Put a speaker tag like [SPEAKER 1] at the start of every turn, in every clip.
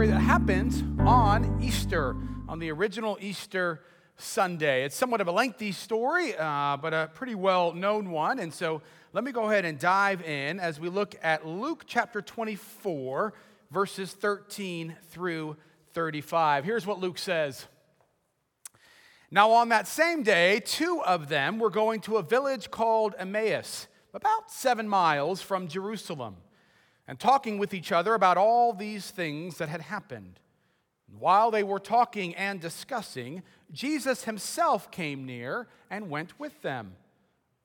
[SPEAKER 1] story that happened on Easter, on the original Easter Sunday. It's somewhat of a lengthy story, uh, but a pretty well known one. And so let me go ahead and dive in as we look at Luke chapter 24, verses 13 through 35. Here's what Luke says. Now, on that same day, two of them were going to a village called Emmaus, about seven miles from Jerusalem and talking with each other about all these things that had happened. while they were talking and discussing, Jesus himself came near and went with them.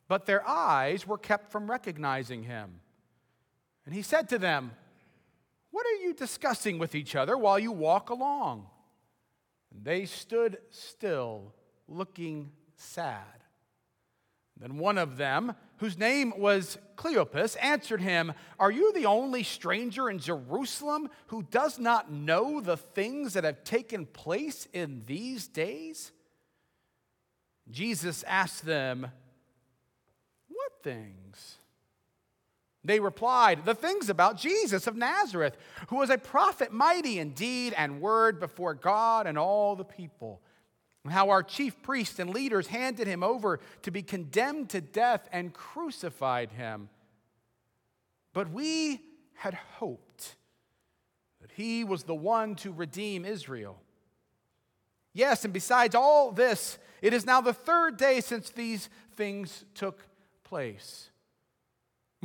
[SPEAKER 1] But their eyes were kept from recognizing him. And he said to them, What are you discussing with each other while you walk along? And they stood still, looking sad. Then one of them, whose name was Cleopas, answered him, Are you the only stranger in Jerusalem who does not know the things that have taken place in these days? Jesus asked them, What things? They replied, The things about Jesus of Nazareth, who was a prophet mighty in deed and word before God and all the people how our chief priests and leaders handed him over to be condemned to death and crucified him. But we had hoped that he was the one to redeem Israel. Yes, and besides all this, it is now the third day since these things took place.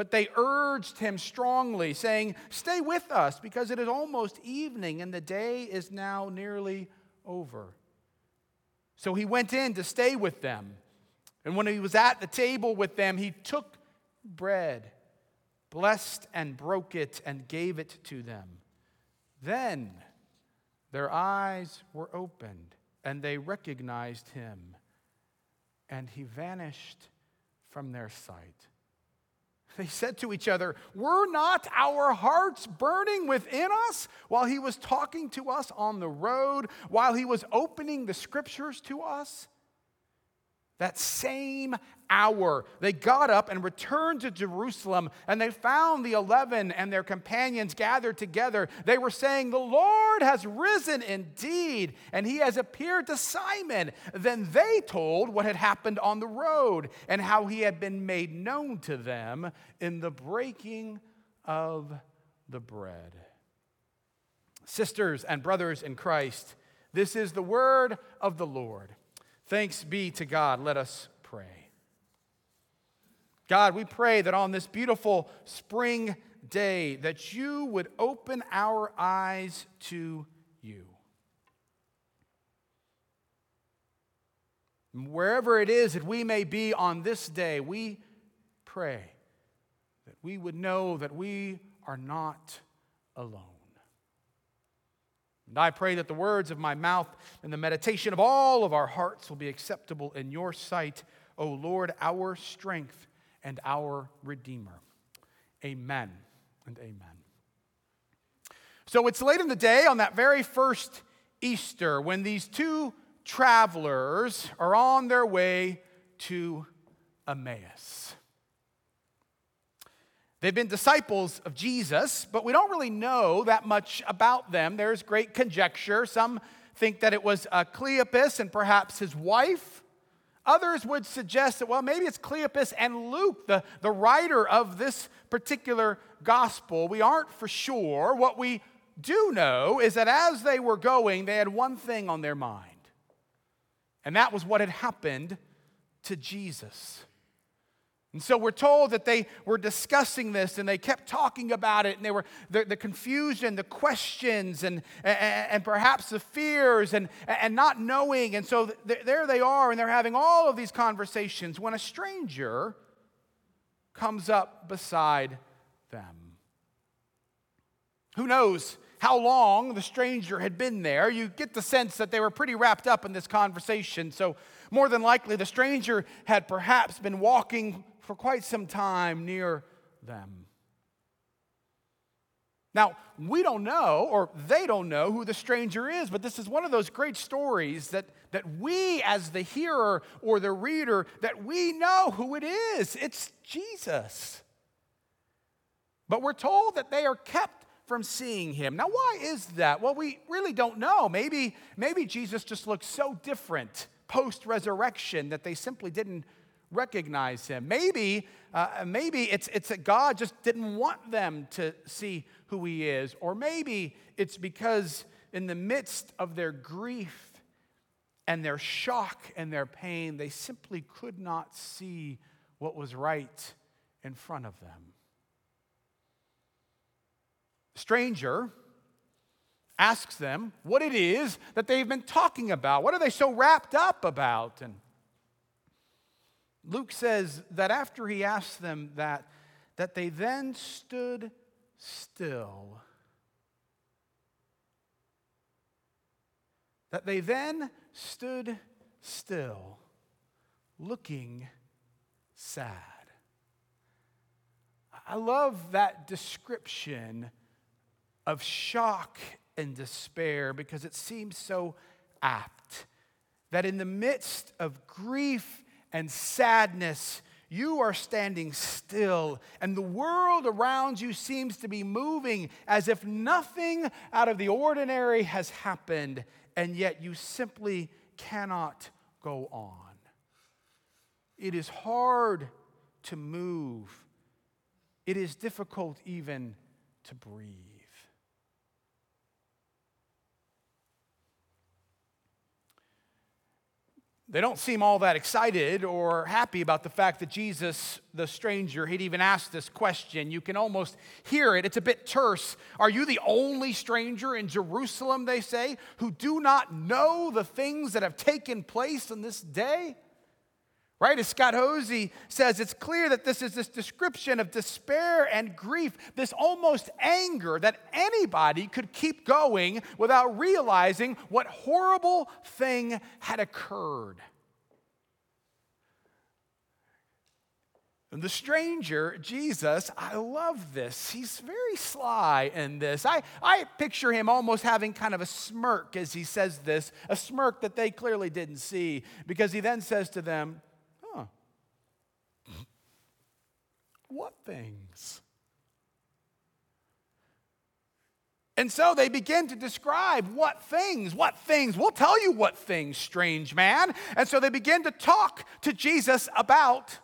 [SPEAKER 1] But they urged him strongly, saying, Stay with us, because it is almost evening, and the day is now nearly over. So he went in to stay with them. And when he was at the table with them, he took bread, blessed and broke it, and gave it to them. Then their eyes were opened, and they recognized him, and he vanished from their sight. They said to each other, Were not our hearts burning within us while he was talking to us on the road, while he was opening the scriptures to us? That same hour, they got up and returned to Jerusalem, and they found the eleven and their companions gathered together. They were saying, The Lord has risen indeed, and he has appeared to Simon. Then they told what had happened on the road and how he had been made known to them in the breaking of the bread. Sisters and brothers in Christ, this is the word of the Lord. Thanks be to God. Let us pray. God, we pray that on this beautiful spring day that you would open our eyes to you. Wherever it is that we may be on this day, we pray that we would know that we are not alone. And I pray that the words of my mouth and the meditation of all of our hearts will be acceptable in your sight, O Lord, our strength and our Redeemer. Amen and amen. So it's late in the day on that very first Easter when these two travelers are on their way to Emmaus. They've been disciples of Jesus, but we don't really know that much about them. There's great conjecture. Some think that it was uh, Cleopas and perhaps his wife. Others would suggest that, well, maybe it's Cleopas and Luke, the, the writer of this particular gospel. We aren't for sure. What we do know is that as they were going, they had one thing on their mind, and that was what had happened to Jesus. And so we're told that they were discussing this and they kept talking about it, and they were the, the confusion, the questions, and, and, and, perhaps the fears and, and not knowing. And so th- there they are, and they're having all of these conversations when a stranger comes up beside them. Who knows how long the stranger had been there? You get the sense that they were pretty wrapped up in this conversation. So, more than likely, the stranger had perhaps been walking for quite some time near them. Now, we don't know, or they don't know who the stranger is, but this is one of those great stories that, that we, as the hearer or the reader, that we know who it is. It's Jesus. But we're told that they are kept from seeing him. Now, why is that? Well, we really don't know. Maybe, maybe Jesus just looked so different post resurrection that they simply didn't recognize him. Maybe, uh, maybe it's, it's that God just didn't want them to see who he is. Or maybe it's because in the midst of their grief and their shock and their pain, they simply could not see what was right in front of them. Stranger asks them what it is that they've been talking about. What are they so wrapped up about? And Luke says that after he asked them that, that they then stood still. That they then stood still, looking sad. I love that description of shock and despair because it seems so apt that in the midst of grief and sadness, you are standing still, and the world around you seems to be moving as if nothing out of the ordinary has happened, and yet you simply cannot go on. It is hard to move, it is difficult even to breathe. They don't seem all that excited or happy about the fact that Jesus, the stranger, had even asked this question. You can almost hear it. It's a bit terse. Are you the only stranger in Jerusalem, they say, who do not know the things that have taken place in this day? Right? As Scott Hoezee says, it's clear that this is this description of despair and grief, this almost anger that anybody could keep going without realizing what horrible thing had occurred. And the stranger, Jesus, I love this. He's very sly in this. I, I picture him almost having kind of a smirk as he says this, a smirk that they clearly didn't see, because he then says to them, What things? And so they begin to describe what things, what things. We'll tell you what things, strange man. And so they begin to talk to Jesus about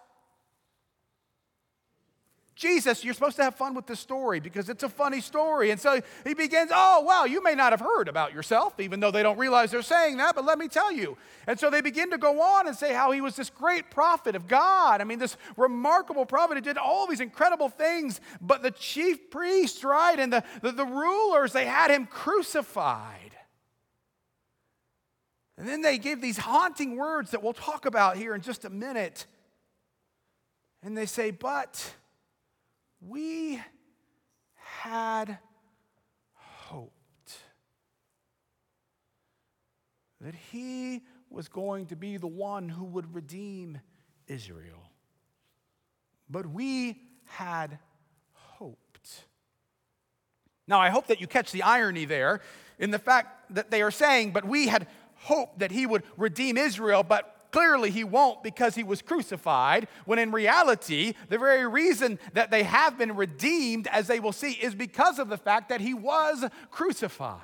[SPEAKER 1] Jesus, you're supposed to have fun with this story because it's a funny story. And so he begins, Oh, well, you may not have heard about yourself, even though they don't realize they're saying that, but let me tell you. And so they begin to go on and say how he was this great prophet of God. I mean, this remarkable prophet who did all these incredible things. But the chief priests, right, and the, the, the rulers, they had him crucified. And then they give these haunting words that we'll talk about here in just a minute. And they say, But we had hoped that he was going to be the one who would redeem Israel. But we had hoped. Now, I hope that you catch the irony there in the fact that they are saying, but we had hoped that he would redeem Israel, but Clearly, he won't because he was crucified, when in reality, the very reason that they have been redeemed, as they will see, is because of the fact that he was crucified.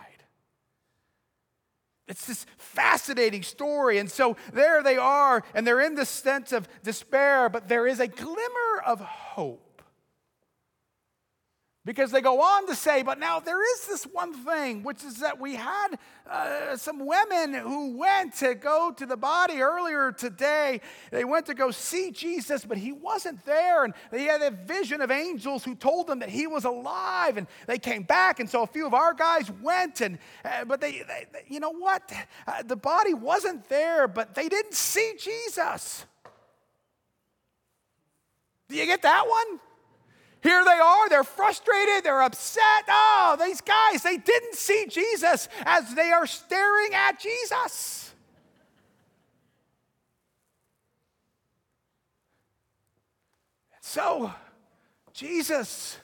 [SPEAKER 1] It's this fascinating story. And so there they are, and they're in this sense of despair, but there is a glimmer of hope. Because they go on to say, but now there is this one thing, which is that we had uh, some women who went to go to the body earlier today. They went to go see Jesus, but he wasn't there. And they had a vision of angels who told them that he was alive. And they came back. And so a few of our guys went. And, uh, but they, they, you know what? Uh, the body wasn't there, but they didn't see Jesus. Do you get that one? Here they are, they're frustrated, they're upset. Oh, these guys, they didn't see Jesus as they are staring at Jesus. So, Jesus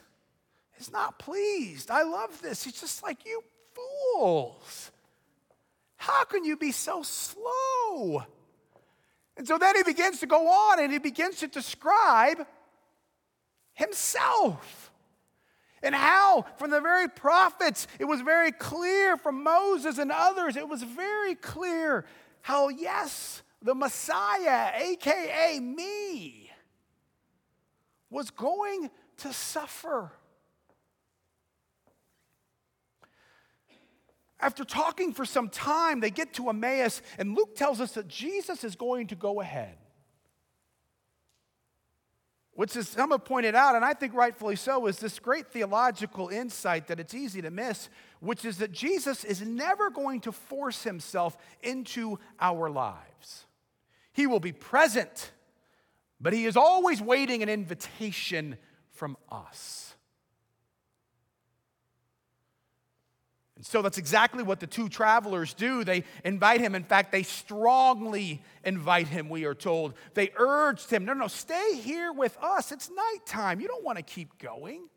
[SPEAKER 1] is not pleased. I love this. He's just like, you fools. How can you be so slow? And so then he begins to go on and he begins to describe himself. And how, from the very prophets, it was very clear from Moses and others, it was very clear how, yes, the Messiah, AKA me, was going to suffer. After talking for some time, they get to Emmaus, and Luke tells us that Jesus is going to go ahead which is, some have pointed out, and I think rightfully so, is this great theological insight that it's easy to miss, which is that Jesus is never going to force himself into our lives. He will be present, but he is always waiting an invitation from us. And so that's exactly what the two travelers do. They invite him. In fact, they strongly invite him, we are told. They urged him, no, no, stay here with us. It's nighttime. You don't want to keep going.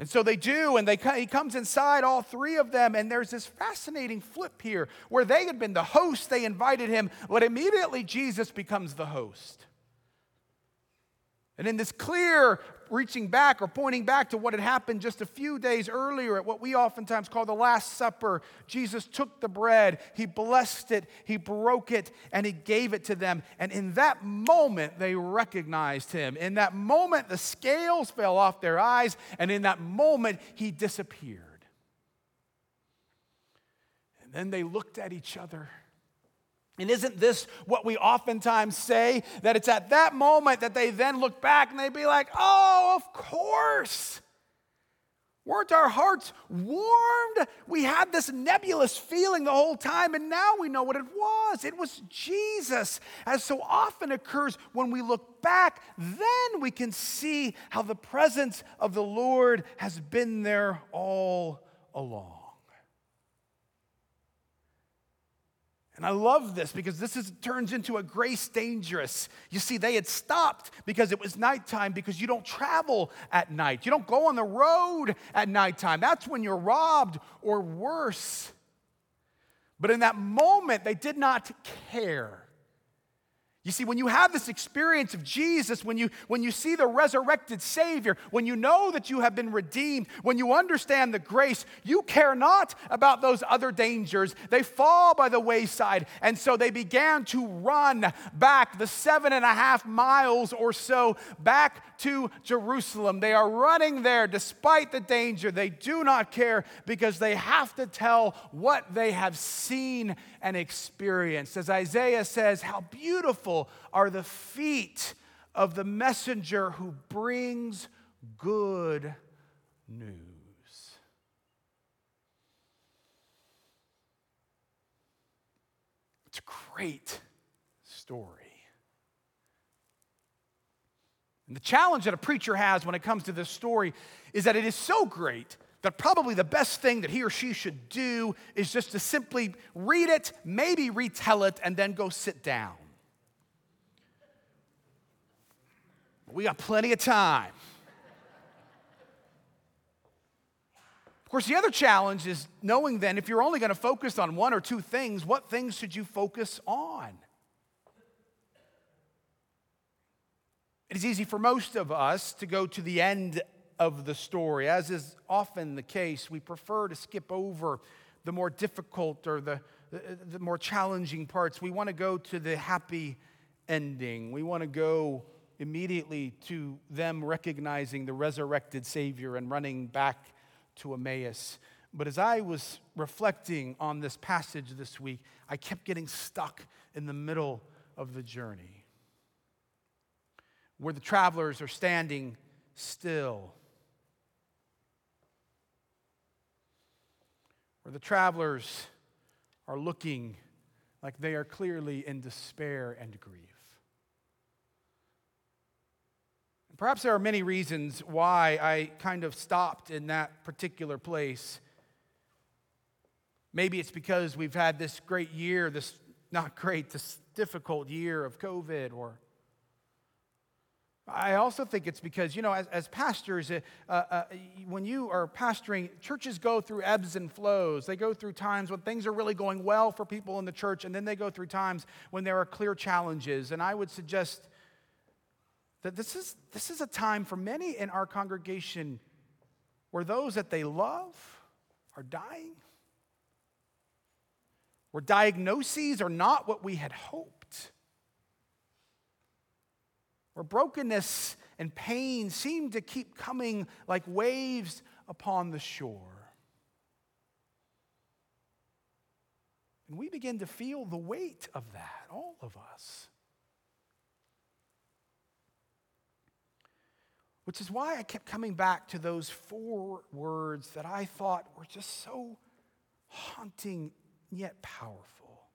[SPEAKER 1] And so they do, and they, he comes inside, all three of them, and there's this fascinating flip here where they had been the host, they invited him, but immediately Jesus becomes the host. And in this clear reaching back or pointing back to what had happened just a few days earlier at what we oftentimes call the Last Supper, Jesus took the bread, he blessed it, he broke it, and he gave it to them. And in that moment, they recognized him. In that moment, the scales fell off their eyes, and in that moment, he disappeared. And then they looked at each other and isn't this what we oftentimes say? That it's at that moment that they then look back and they be like, oh, of course. Weren't our hearts warmed? We had this nebulous feeling the whole time, and now we know what it was. It was Jesus. As so often occurs when we look back, then we can see how the presence of the Lord has been there all along. And I love this because this is, turns into a grace dangerous. You see, they had stopped because it was nighttime because you don't travel at night. You don't go on the road at nighttime. That's when you're robbed or worse. But in that moment, they did not care. You see, when you have this experience of Jesus, when you, when you see the resurrected Savior, when you know that you have been redeemed, when you understand the grace, you care not about those other dangers. They fall by the wayside. And so they began to run back the seven and a half miles or so back to Jerusalem. They are running there despite the danger. They do not care because they have to tell what they have seen and experienced. As Isaiah says, How beautiful are the feet of the messenger who brings good news. It's a great story. And the challenge that a preacher has when it comes to this story is that it is so great that probably the best thing that he or she should do is just to simply read it, maybe retell it, and then go sit down. We got plenty of time. Of course, the other challenge is knowing then if you're only going to focus on one or two things, what things should you focus on? It is easy for most of us to go to the end of the story. As is often the case, we prefer to skip over the more difficult or the, the, the more challenging parts. We want to go to the happy ending. We want to go immediately to them recognizing the resurrected Savior and running back to Emmaus. But as I was reflecting on this passage this week, I kept getting stuck in the middle of the journey where the travelers are standing still, where the travelers are looking like they are clearly in despair and grief. Perhaps there are many reasons why I kind of stopped in that particular place. Maybe it's because we've had this great year, this not great, this difficult year of COVID, or I also think it's because, you know, as, as pastors, uh, uh, when you are pastoring, churches go through ebbs and flows. They go through times when things are really going well for people in the church, and then they go through times when there are clear challenges. And I would suggest that this is, this is a time for many in our congregation where those that they love are dying, where diagnoses are not what we had hoped where brokenness and pain seem to keep coming like waves upon the shore. And we begin to feel the weight of that, all of us. Which is why I kept coming back to those four words that I thought were just so haunting yet powerful.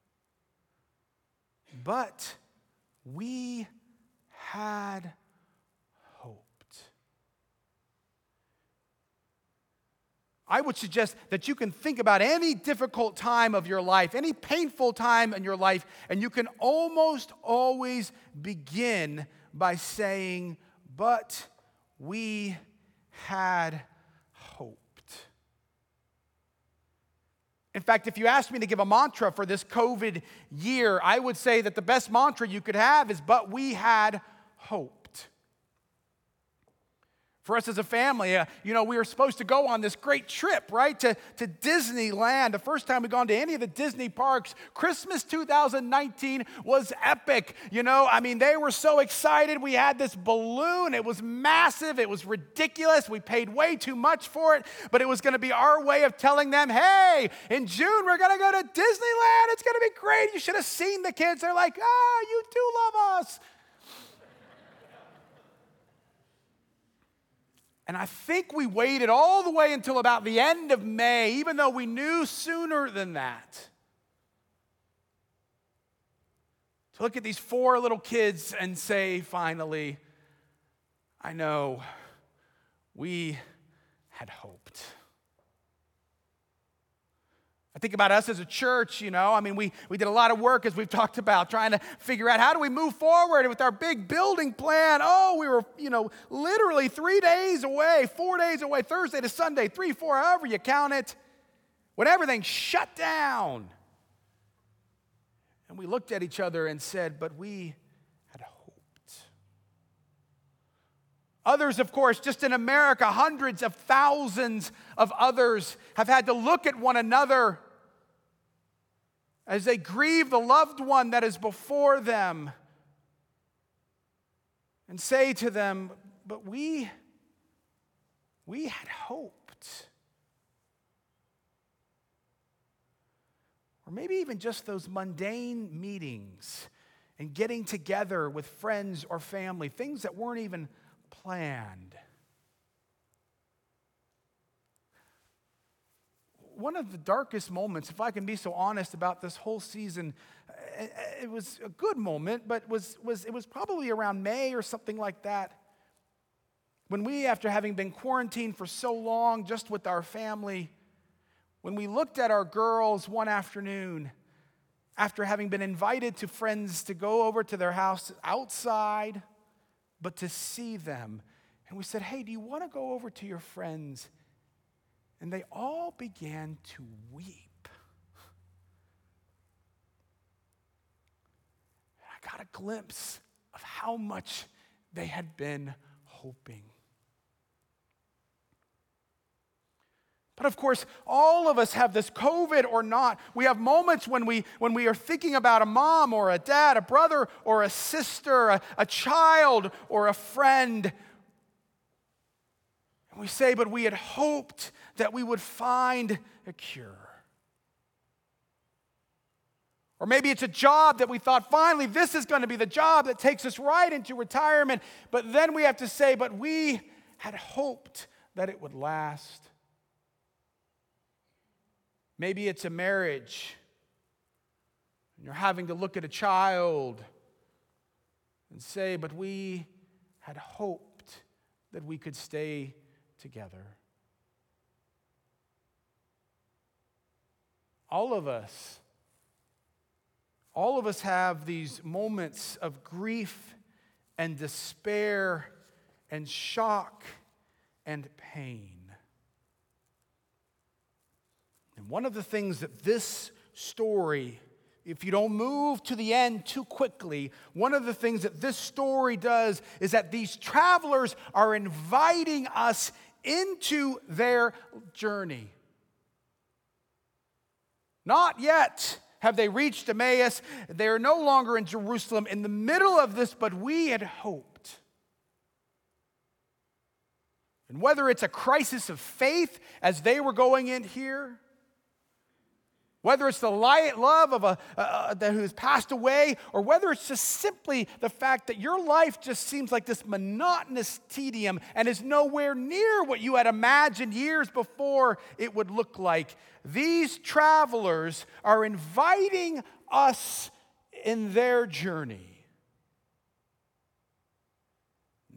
[SPEAKER 1] But we had hoped. I would suggest that you can think about any difficult time of your life, any painful time in your life, and you can almost always begin by saying, But we had hoped. In fact, if you asked me to give a mantra for this COVID year, I would say that the best mantra you could have is, but we had hope. For us as a family, uh, you know, we were supposed to go on this great trip, right, to, to Disneyland. The first time we gone to any of the Disney parks, Christmas 2019 was epic. You know, I mean, they were so excited. We had this balloon, it was massive, it was ridiculous. We paid way too much for it, but it was going to be our way of telling them, hey, in June, we're going to go to Disneyland. It's going to be great. You should have seen the kids. They're like, ah, you do love us. And I think we waited all the way until about the end of May, even though we knew sooner than that. To look at these four little kids and say, finally, I know we had hoped. I think about us as a church, you know. I mean, we, we did a lot of work, as we've talked about, trying to figure out how do we move forward with our big building plan. Oh, we were, you know, literally three days away, four days away, Thursday to Sunday, three, four, however you count it, when everything shut down. And we looked at each other and said, but we had hoped. Others, of course, just in America, hundreds of thousands of others have had to look at one another as they grieve the loved one that is before them and say to them, But we, we had hoped. Or maybe even just those mundane meetings and getting together with friends or family, things that weren't even planned. One of the darkest moments, if I can be so honest about this whole season, eh, it was a good moment, but was, was, it was probably around May or something like that. When we, after having been quarantined for so long just with our family, when we looked at our girls one afternoon, after having been invited to friends to go over to their house outside, but to see them, and we said, Hey, do you want to go over to your friends and they all began to weep. And I got a glimpse of how much they had been hoping. But of course, all of us have this COVID or not. We have moments when we, when we are thinking about a mom or a dad, a brother or a sister, a, a child or a friend. We say, but we had hoped that we would find a cure. Or maybe it's a job that we thought, finally, this is going to be the job that takes us right into retirement. But then we have to say, but we had hoped that it would last. Maybe it's a marriage. And you're having to look at a child and say, but we had hoped that we could stay together. All of us, all of us have these moments of grief and despair and shock and pain. And one of the things that this story, if you don't move to the end too quickly, one of the things that this story does is that these travelers are inviting us into their journey. Not yet have they reached Emmaus. They are no longer in Jerusalem in the middle of this, but we had hoped. And whether it's a crisis of faith as they were going in here, whether it's the light love of a uh, that who has passed away, or whether it's just simply the fact that your life just seems like this monotonous tedium and is nowhere near what you had imagined years before it would look like. These travelers are inviting us in their journey.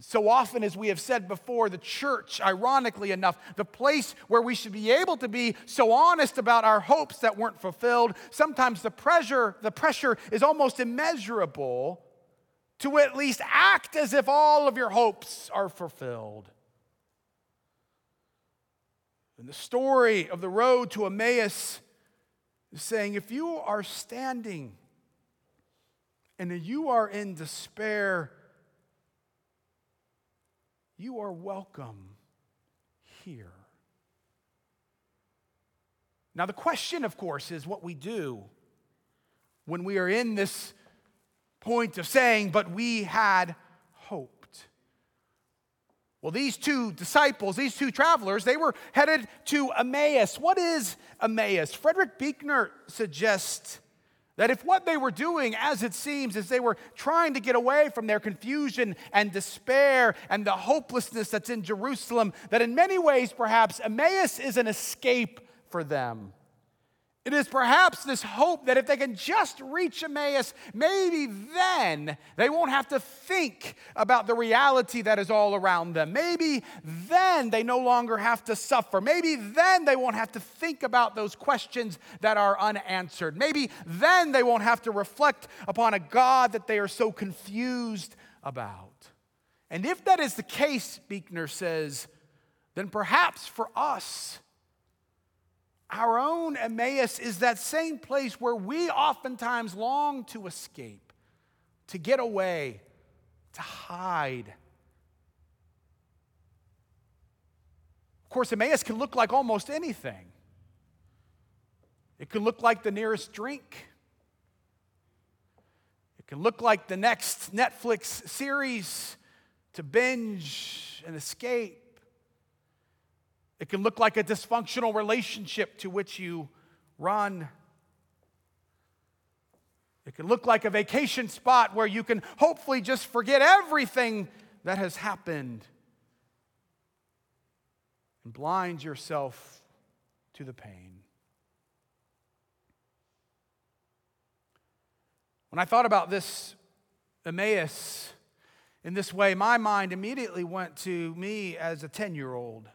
[SPEAKER 1] So often, as we have said before, the church, ironically enough, the place where we should be able to be so honest about our hopes that weren't fulfilled, sometimes the pressure, the pressure is almost immeasurable to at least act as if all of your hopes are fulfilled. And the story of the road to Emmaus is saying if you are standing and you are in despair, you are welcome here. Now, the question, of course, is what we do when we are in this point of saying, but we had hoped. Well, these two disciples, these two travelers, they were headed to Emmaus. What is Emmaus? Frederick Buechner suggests that if what they were doing, as it seems, is they were trying to get away from their confusion and despair and the hopelessness that's in Jerusalem, that in many ways, perhaps, Emmaus is an escape for them. It is perhaps this hope that if they can just reach Emmaus, maybe then they won't have to think about the reality that is all around them. Maybe then they no longer have to suffer. Maybe then they won't have to think about those questions that are unanswered. Maybe then they won't have to reflect upon a God that they are so confused about. And if that is the case, Buechner says, then perhaps for us, our own Emmaus is that same place where we oftentimes long to escape, to get away, to hide. Of course, Emmaus can look like almost anything. It can look like the nearest drink. It can look like the next Netflix series to binge and escape. It can look like a dysfunctional relationship to which you run. It can look like a vacation spot where you can hopefully just forget everything that has happened and blind yourself to the pain. When I thought about this Emmaus in this way, my mind immediately went to me as a 10 year old.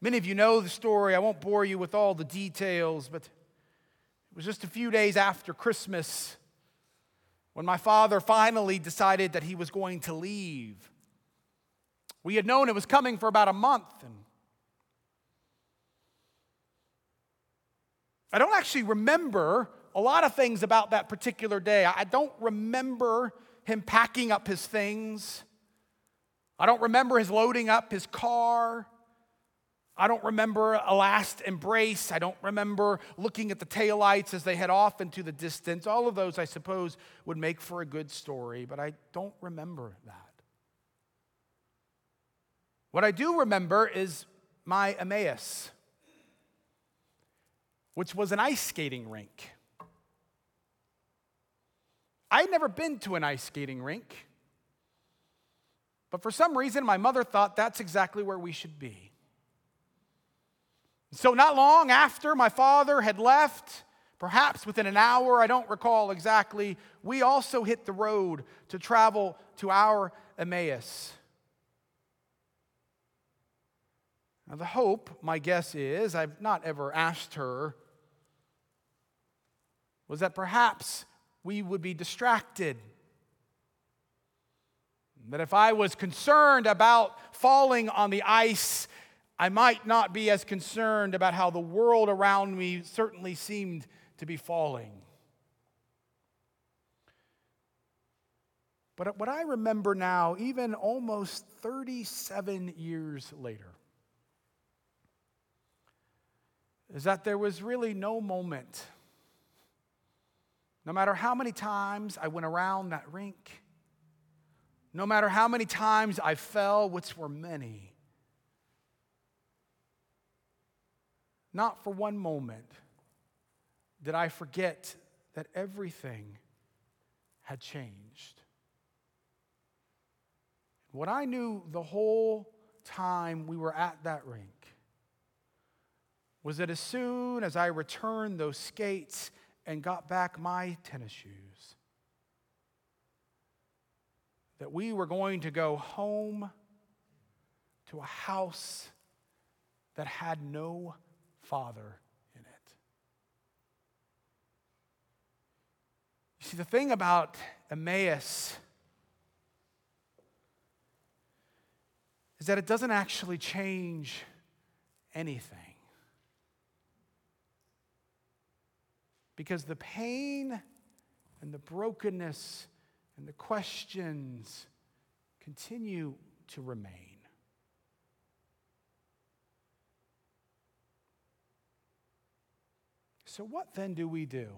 [SPEAKER 1] Many of you know the story. I won't bore you with all the details, but it was just a few days after Christmas when my father finally decided that he was going to leave. We had known it was coming for about a month. And I don't actually remember a lot of things about that particular day. I don't remember him packing up his things. I don't remember his loading up his car. I don't remember a last embrace. I don't remember looking at the taillights as they head off into the distance. All of those, I suppose, would make for a good story, but I don't remember that. What I do remember is my Emmaus, which was an ice skating rink. I had never been to an ice skating rink, but for some reason, my mother thought that's exactly where we should be. So, not long after my father had left, perhaps within an hour, I don't recall exactly, we also hit the road to travel to our Emmaus. Now, the hope, my guess is, I've not ever asked her, was that perhaps we would be distracted. That if I was concerned about falling on the ice, I might not be as concerned about how the world around me certainly seemed to be falling. But what I remember now, even almost 37 years later, is that there was really no moment, no matter how many times I went around that rink, no matter how many times I fell, which were many, not for one moment did I forget that everything had changed. What I knew the whole time we were at that rink was that as soon as I returned those skates and got back my tennis shoes, that we were going to go home to a house that had no father in it. You see, the thing about Emmaus is that it doesn't actually change anything. Because the pain and the brokenness and the questions continue to remain. So, what then do we do?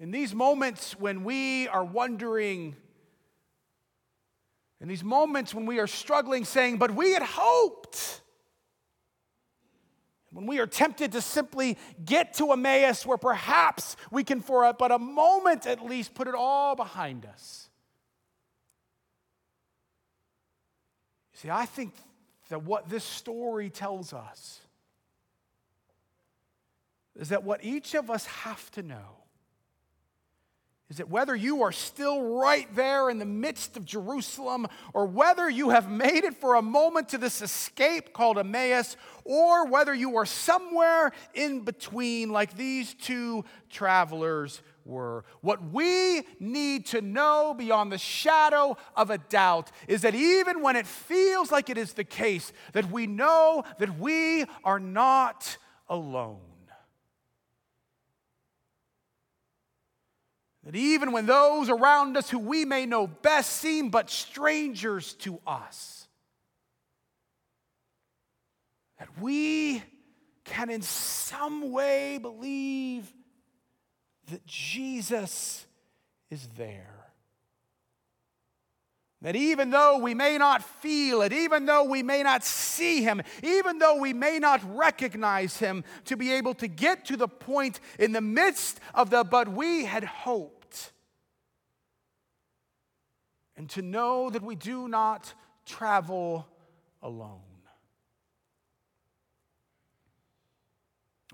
[SPEAKER 1] In these moments when we are wondering, in these moments when we are struggling, saying, But we had hoped. When we are tempted to simply get to Emmaus where perhaps we can, for a, but a moment at least, put it all behind us. See, I think that what this story tells us is that what each of us have to know is that whether you are still right there in the midst of Jerusalem, or whether you have made it for a moment to this escape called Emmaus, or whether you are somewhere in between, like these two travelers were, what we need to know beyond the shadow of a doubt is that even when it feels like it is the case, that we know that we are not alone. That even when those around us who we may know best seem but strangers to us, that we can in some way believe that Jesus is there. That even though we may not feel it, even though we may not see him, even though we may not recognize him, to be able to get to the point in the midst of the but we had hope and to know that we do not travel alone.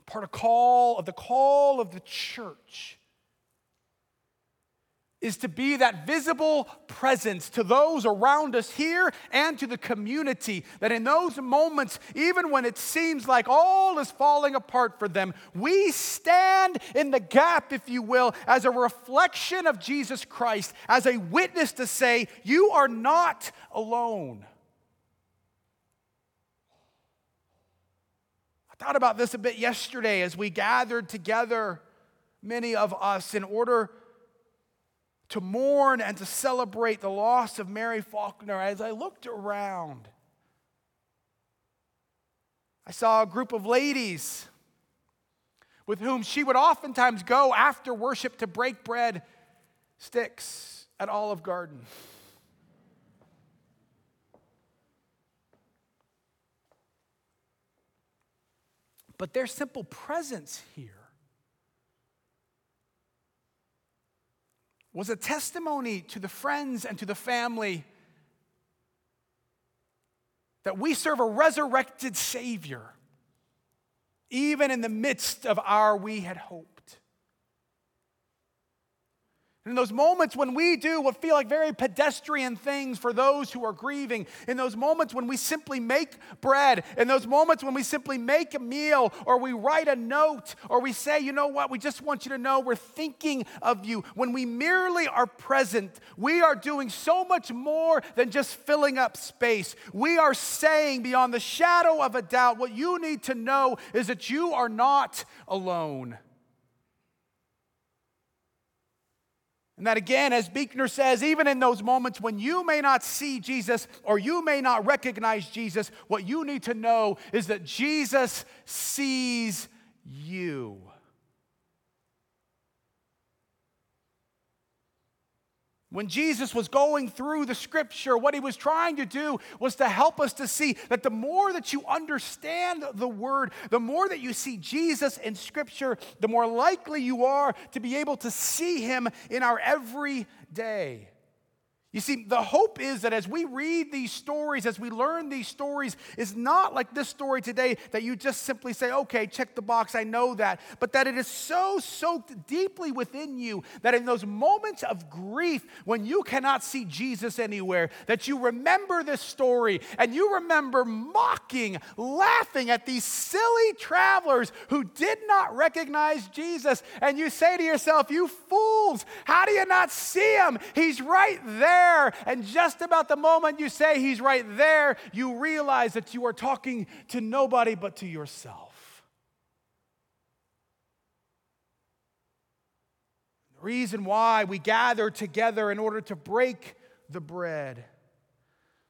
[SPEAKER 1] Part of call of the call of the church is to be that visible presence to those around us here and to the community. That in those moments, even when it seems like all is falling apart for them, we stand in the gap, if you will, as a reflection of Jesus Christ, as a witness to say, You are not alone. I thought about this a bit yesterday as we gathered together, many of us, in order to mourn and to celebrate the loss of Mary Faulkner, as I looked around, I saw a group of ladies with whom she would oftentimes go after worship to break bread sticks at Olive Garden. But their simple presence here was a testimony to the friends and to the family that we serve a resurrected Savior, even in the midst of our we had hoped. In those moments when we do what feel like very pedestrian things for those who are grieving, in those moments when we simply make bread, in those moments when we simply make a meal, or we write a note, or we say, you know what, we just want you to know we're thinking of you. When we merely are present, we are doing so much more than just filling up space. We are saying beyond the shadow of a doubt, what you need to know is that you are not alone. And that again, as Buechner says, even in those moments when you may not see Jesus or you may not recognize Jesus, what you need to know is that Jesus sees you. When Jesus was going through the scripture, what he was trying to do was to help us to see that the more that you understand the word, the more that you see Jesus in scripture, the more likely you are to be able to see him in our everyday. You see, the hope is that as we read these stories, as we learn these stories, is not like this story today that you just simply say, okay, check the box, I know that, but that it is so soaked deeply within you that in those moments of grief, when you cannot see Jesus anywhere, that you remember this story and you remember mocking, laughing at these silly travelers who did not recognize Jesus. And you say to yourself, you fools, how do you not see him? He's right there there. And just about the moment you say he's right there, you realize that you are talking to nobody but to yourself. The reason why we gather together in order to break the bread.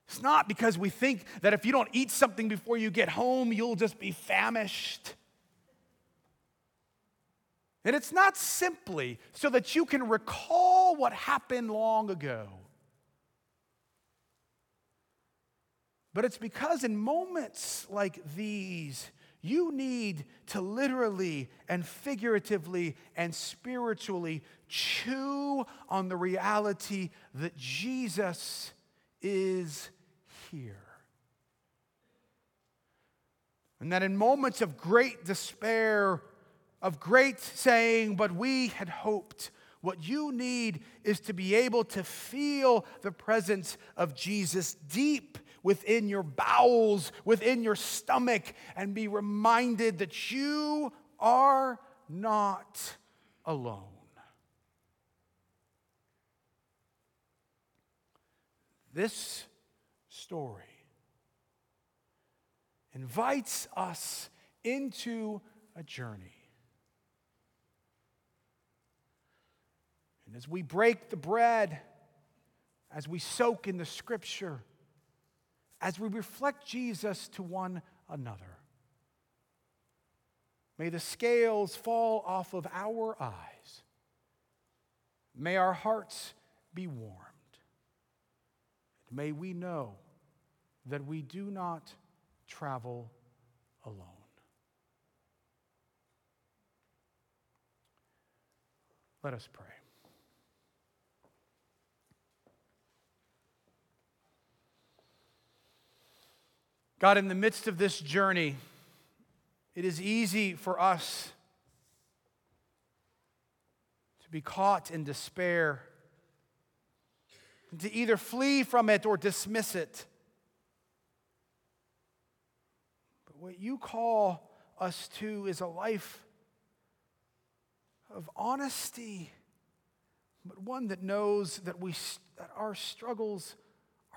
[SPEAKER 1] It's not because we think that if you don't eat something before you get home, you'll just be famished. And it's not simply so that you can recall what happened long ago. But it's because in moments like these, you need to literally and figuratively and spiritually chew on the reality that Jesus is here. And that in moments of great despair, of great saying, but we had hoped, what you need is to be able to feel the presence of Jesus deep within your bowels, within your stomach, and be reminded that you are not alone. This story invites us into a journey. And as we break the bread, as we soak in the scripture, as we reflect Jesus to one another. May the scales fall off of our eyes. May our hearts be warmed. May we know that we do not travel alone. Let us pray. God, in the midst of this journey, it is easy for us to be caught in despair, to either flee from it or dismiss it. But what you call us to is a life of honesty, but one that knows that, we, that our struggles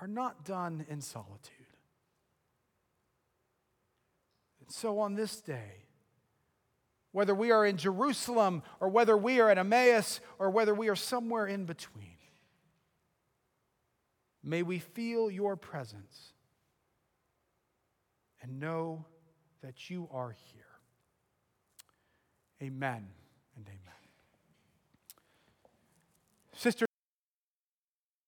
[SPEAKER 1] are not done in solitude. So on this day, whether we are in Jerusalem or whether we are at Emmaus or whether we are somewhere in between, may we feel your presence and know that you are here. Amen and amen. Sister